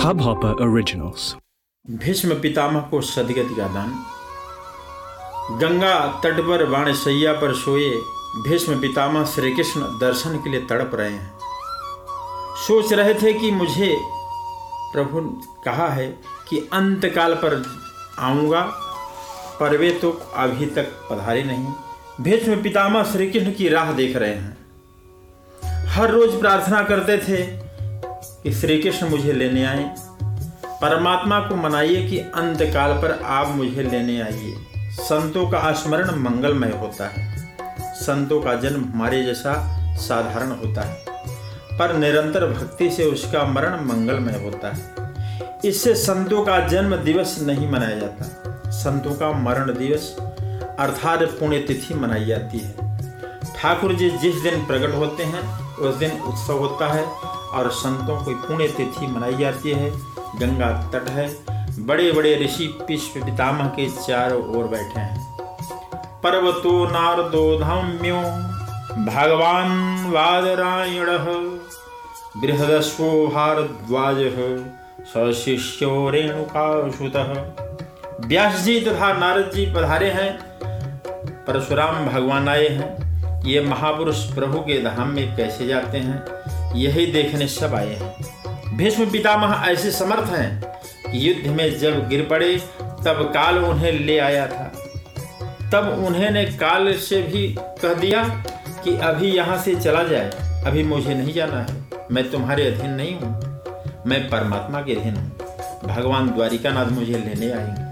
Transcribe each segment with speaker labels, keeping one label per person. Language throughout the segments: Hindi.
Speaker 1: Hubhopper Originals.
Speaker 2: भीष्म पितामह को सदगति का दान। गंगा तट पर बाणसैया पर सोए भीष्म पितामह श्री कृष्ण दर्शन के लिए तड़प रहे हैं। सोच रहे थे कि मुझे प्रभु कहा है कि अंत काल पर आऊँगा, पर वे तो अभी तक पधारे नहीं। भीष्म पितामह श्री कृष्ण की राह देख रहे हैं। हर रोज प्रार्थना करते थे कि श्री कृष्ण मुझे लेने आए। परमात्मा को मनाइए कि अंतकाल पर आप मुझे लेने आइए। संतों का स्मरण मंगलमय होता है। संतों का जन्म हमारे जैसा साधारण होता है। पर निरंतर भक्ति से उसका मरण मंगलमय होता है। इससे संतों का जन्म दिवस नहीं मनाया जाता। संतों का मरण दिवस अर्थात पुण्यतिथि मनाई जाती है। ठाकुर जी जिस दिन प्रकट होते हैं, उस दिन उत्सव होता है। और संतों की पुण्य तिथि मनाई जाती है। गंगा तट है। बड़े बड़े ऋषि विश्व पितामह के चारों ओर बैठे हैं। पर्वतो नारदो धाम्यो। भगवान वादरायण। बृहदस्वो भारद्वाज। सशिष्यो रेणुकाशुत व्यास जी तथा नारद जी पधारे हैं। परशुराम भगवान आए हैं। ये महापुरुष प्रभु के धाम में कैसे जाते हैं? यही देखने सब आए हैं। भीष्म पितामह ऐसे समर्थ हैं युद्ध में जब गिर पड़े, तब काल उन्हें ले आया था। तब उन्हें ने काल से भी कह दिया कि अभी यहाँ से चला जाए। अभी मुझे नहीं जाना है। मैं तुम्हारे अधीन नहीं हूँ। मैं परमात्मा के अधीन हूँ। भगवान द्वारिकानाथ मुझे लेने आएँगे।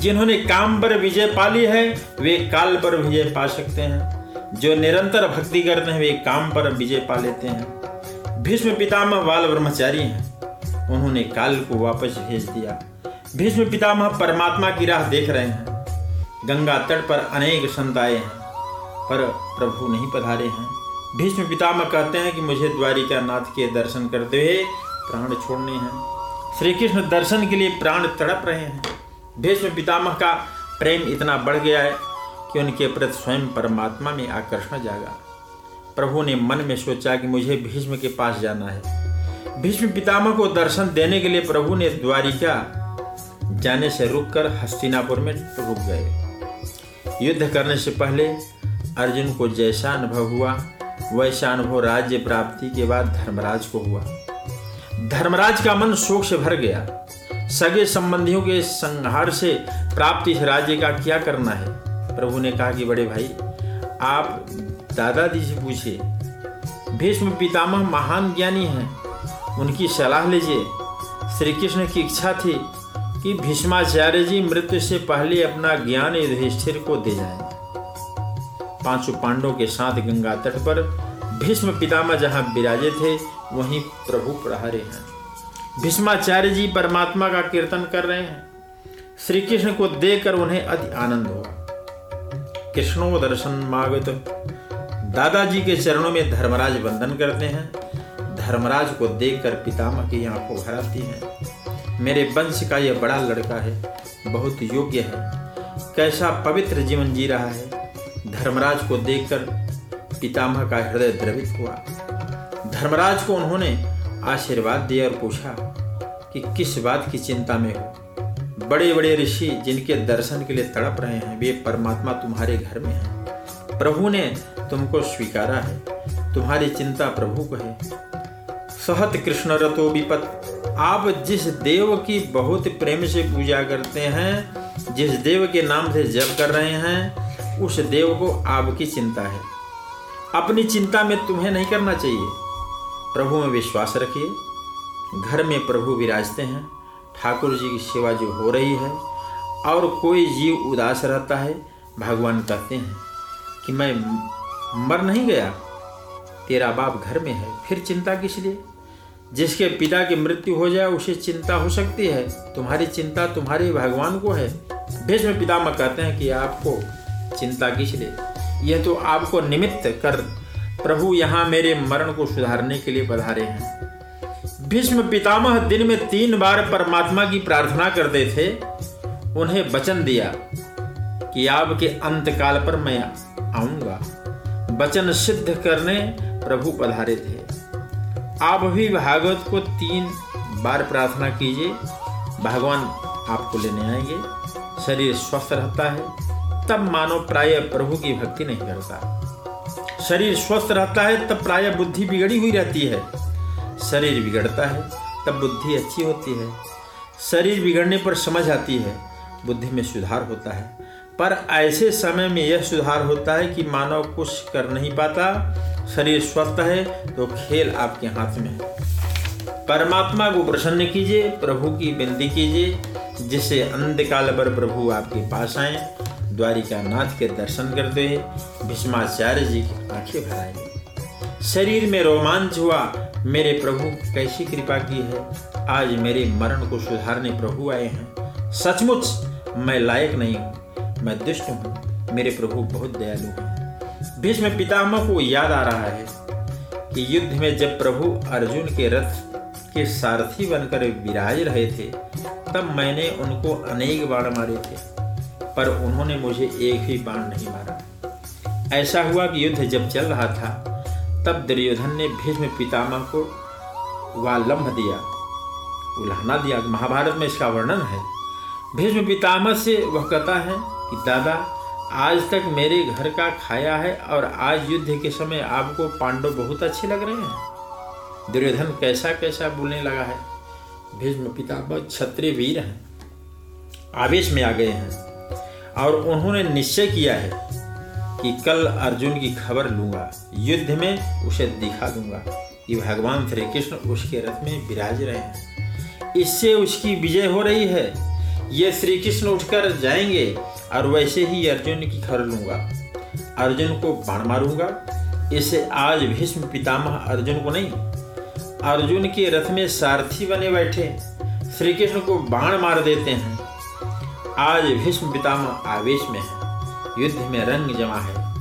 Speaker 2: जिन्होंने काम पर विजय पा ली है, वे काल पर विजय पा सकते हैं। जो निरंतर भक्ति करते हैं, वे काम पर विजय पा लेते हैं। भीष्म पितामह बाल ब्रह्मचारी हैं। उन्होंने काल को वापस भेज दिया। भीष्म पितामह परमात्मा की राह देख रहे हैं। गंगा तट पर अनेक संत आए हैं, पर प्रभु नहीं पधारे हैं। भीष्म पितामह कहते हैं कि मुझे द्वारिका नाथ के दर्शन करते हुए प्राण छोड़ने हैं। श्री कृष्ण दर्शन के लिए प्राण तड़प रहे हैं। भीष्म पितामह का प्रेम इतना बढ़ गया है कि उनके प्रति स्वयं परमात्मा में आकर्षण जागा। प्रभु ने मन में सोचा कि मुझे भीष्म के पास जाना है। भीष्म पितामह को दर्शन देने के लिए प्रभु ने द्वारिका जाने से रुककर हस्तिनापुर में रुक गए। युद्ध करने से पहले अर्जुन को जैसा अनुभव हुआ, वैसा अनुभव राज्य प्राप्ति के बाद धर्मराज को हुआ। धर्मराज का मन शोक से भर गया। सगे संबंधियों के संहार से प्राप्त इस राज्य का क्या करना है? प्रभु ने कहा कि बड़े भाई, आप दादाजी से पूछिए। भीष्म पितामह महान ज्ञानी हैं। उनकी सलाह लीजिए। श्री कृष्ण की इच्छा थी कि भीष्माचार्य जी मृत्यु से पहले अपना ज्ञान युधिष्ठिर को दे जाएँगे पाँचों पांडवों के साथ गंगा तट पर भीष्म पितामह जहाँ विराजे थे, वहीं प्रभु पढ़ारे हैं। भीष्माचार्य जी परमात्मा का कीर्तन कर रहे हैं। श्री कृष्ण को देखकर उन्हें अति आनंद हुआ। कृष्णो दर्शन मागत दादाजी के चरणों में धर्मराज वंदन करते हैं। धर्मराज को देखकर पितामह की आँखों भर आती हैं। मेरे वंश का यह बड़ा लड़का है, बहुत योग्य है। कैसा पवित्र जीवन जी रहा है। धर्मराज को देखकर पितामह का हृदय द्रवित हुआ। धर्मराज को उन्होंने आशीर्वाद दिया और पूछा कि किस बात की चिंता में हो? बड़े बड़े ऋषि जिनके दर्शन के लिए तड़प रहे हैं, वे परमात्मा तुम्हारे घर में है। प्रभु ने तुमको स्वीकारा है। तुम्हारी चिंता प्रभु को है। सहत कृष्ण रतो विपत। आप जिस देव की बहुत प्रेम से पूजा करते हैं, जिस देव के नाम से जप कर रहे हैं, उस देव को आपकी चिंता है। अपनी चिंता में तुम्हें नहीं करना चाहिए। प्रभु में विश्वास रखिए। घर में प्रभु विराजते हैं। ठाकुर जी की सेवा जो हो रही है, और कोई जीव उदास रहता है, भगवान कहते हैं कि मैं मर नहीं गया, तेरा बाप घर में है, फिर चिंता किस लिए? जिसके पिता की मृत्यु हो जाए, उसे चिंता हो सकती है। तुम्हारी चिंता तुम्हारे भगवान को है। भीष्म पितामह कहते हैं कि आपको चिंता किस लिए? यह तो आपको निमित्त कर प्रभु यहाँ मेरे मरण को सुधारने के लिए पधारे हैं। भीष्म पितामह दिन में तीन बार परमात्मा की प्रार्थना करते थे, उन्हें वचन दिया कि आपके अंत काल पर मैं आऊँगा। वचन सिद्ध करने प्रभु पधारे थे। आप भी भागवत को तीन बार प्रार्थना कीजिए। भगवान आपको लेने आएँगे। शरीर स्वस्थ रहता है। तब मानो प्राय प्रभु की भक्ति नहीं करता। शरीर स्वस्थ रहता है, तब प्राय बुद्धि बिगड़ी हुई रहती है। शरीर बिगड़ता है, तब बुद्धि अच्छी होती है। शरीर बिगड़ने पर समझ आती है, बुद्धि में सुधार होता है। पर ऐसे समय में यह सुधार होता है कि मानव कुछ कर नहीं पाता, शरीर स्वस्थ है तो खेल आपके हाथ में है। परमात्मा को प्रसन्न कीजिए, प्रभु की विनती कीजिए, जिससे अंधकाल पर प्रभु आपके पास आए। द्वारिका नाथ के दर्शन करते भीष्माचार्य जी की आँखें भराएँगे शरीर में रोमांच हुआ मेरे प्रभु, कैसी कृपा की है? आज मेरे मरण को सुधारने प्रभु आए हैं। सचमुच, मैं लायक नहीं हूँ, मैं दुष्ट हूँ, मेरे प्रभु बहुत दयालु हैं। भीष्म पितामह को याद आ रहा है कि युद्ध में जब प्रभु अर्जुन के रथ के सारथी बनकर विराज रहे थे, तब मैंने उनको अनेक बाण मारे थे, पर उन्होंने मुझे एक ही बाण नहीं मारा। ऐसा हुआ कि युद्ध जब चल रहा था तब दुर्योधन ने भीष्म पितामह को वालंभ दिया, उल्हाना दिया, महाभारत में इसका वर्णन है। भीष्म पितामह से वह कहता है कि, दादा, आज तक मेरे घर का खाया है और आज युद्ध के समय आपको पांडव बहुत अच्छे लग रहे हैं दुर्योधन कैसा कैसा बोलने लगा है। भीष्म पितामह क्षत्रिय वीर हैं, आवेश में आ गए हैं और उन्होंने निश्चय किया है कि कल अर्जुन की खबर लूँगा, युद्ध में उसे दिखा दूँगा। कि भगवान श्री कृष्ण उसके रथ में विराज रहे हैं। इससे उसकी विजय हो रही है। ये श्री कृष्ण उठकर जाएँगे और वैसे ही अर्जुन की खबर लूँगा। अर्जुन को बाण मारूँगा। इसे आज भीष्म पितामह अर्जुन को नहीं, अर्जुन के रथ में सारथी बने बैठे श्री कृष्ण को बाण मार देते हैं। आज भीष्म पितामह आवेश में है। युद्ध में रंग जमा है।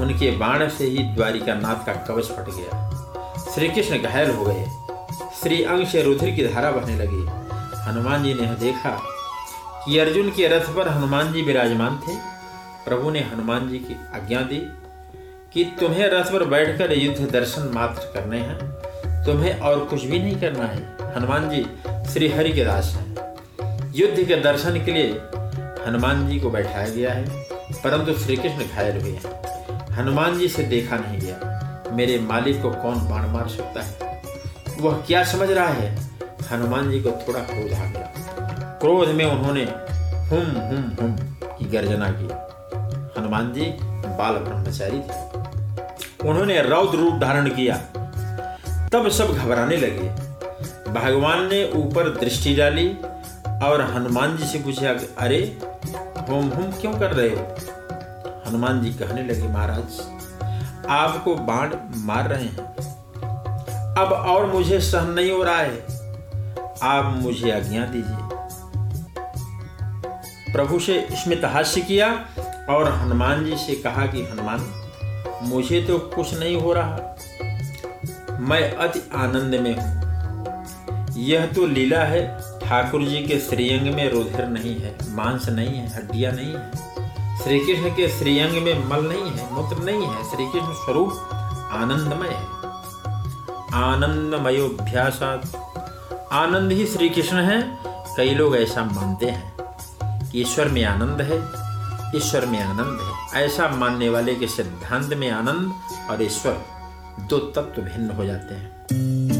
Speaker 2: उनके बाण से ही द्वारिका नाथ का कवच फट गया। श्री कृष्ण घायल हो गए। श्री से रुधिर की धारा बहने लगी। हनुमान जी ने देखा कि अर्जुन के रथ पर हनुमान जी विराजमान थे। प्रभु ने हनुमान जी की आज्ञा दी कि तुम्हें रथ पर बैठकर युद्ध दर्शन मात्र करने हैं। तुम्हें और कुछ भी नहीं करना है। हनुमान जी श्री हरि के दास हैं। युद्ध के दर्शन के लिए हनुमान जी को बैठाया गया है। परंतु श्री कृष्ण घायल हुए हैं। हनुमान जी से देखा नहीं गया। मेरे मालिक को कौन बाण मार सकता है? वह क्या समझ रहा है? हनुमान जी को थोड़ा क्रोध आ गया क्रोध में उन्होंने हुम हुम हुम की गर्जना की। हनुमान जी बाल ब्रह्मचारी थे। उन्होंने रौद्र रूप धारण किया। तब सब घबराने लगे। भगवान ने ऊपर दृष्टि डाली और हनुमान जी से पूछा, अरे होम होम क्यों कर रहे हो? हनुमान जी कहने लगे, महाराज, आपको बाण मार रहे हैं। अब और मुझे सहन नहीं हो रहा है। आप मुझे आज्ञा दीजिए। प्रभु से स्मित हास्य किया और हनुमान जी से कहा कि, हनुमान, मुझे तो कुछ नहीं हो रहा। मैं अति आनंद में हूँ। यह तो लीला है ठाकुर जी के श्रीअंग में रुधिर नहीं है, मांस नहीं है, हड्डियाँ नहीं है। श्री कृष्ण के श्रीअंग में मल नहीं है, मूत्र नहीं है। श्री कृष्ण स्वरूप आनंदमय है। आनंदमयोभ्यासात आनंद ही श्री कृष्ण है। कई लोग ऐसा मानते हैं कि ईश्वर में आनंद है, ईश्वर में आनंद है। ऐसा मानने वाले के सिद्धांत में आनंद और ईश्वर दो तत्व भिन्न हो जाते हैं।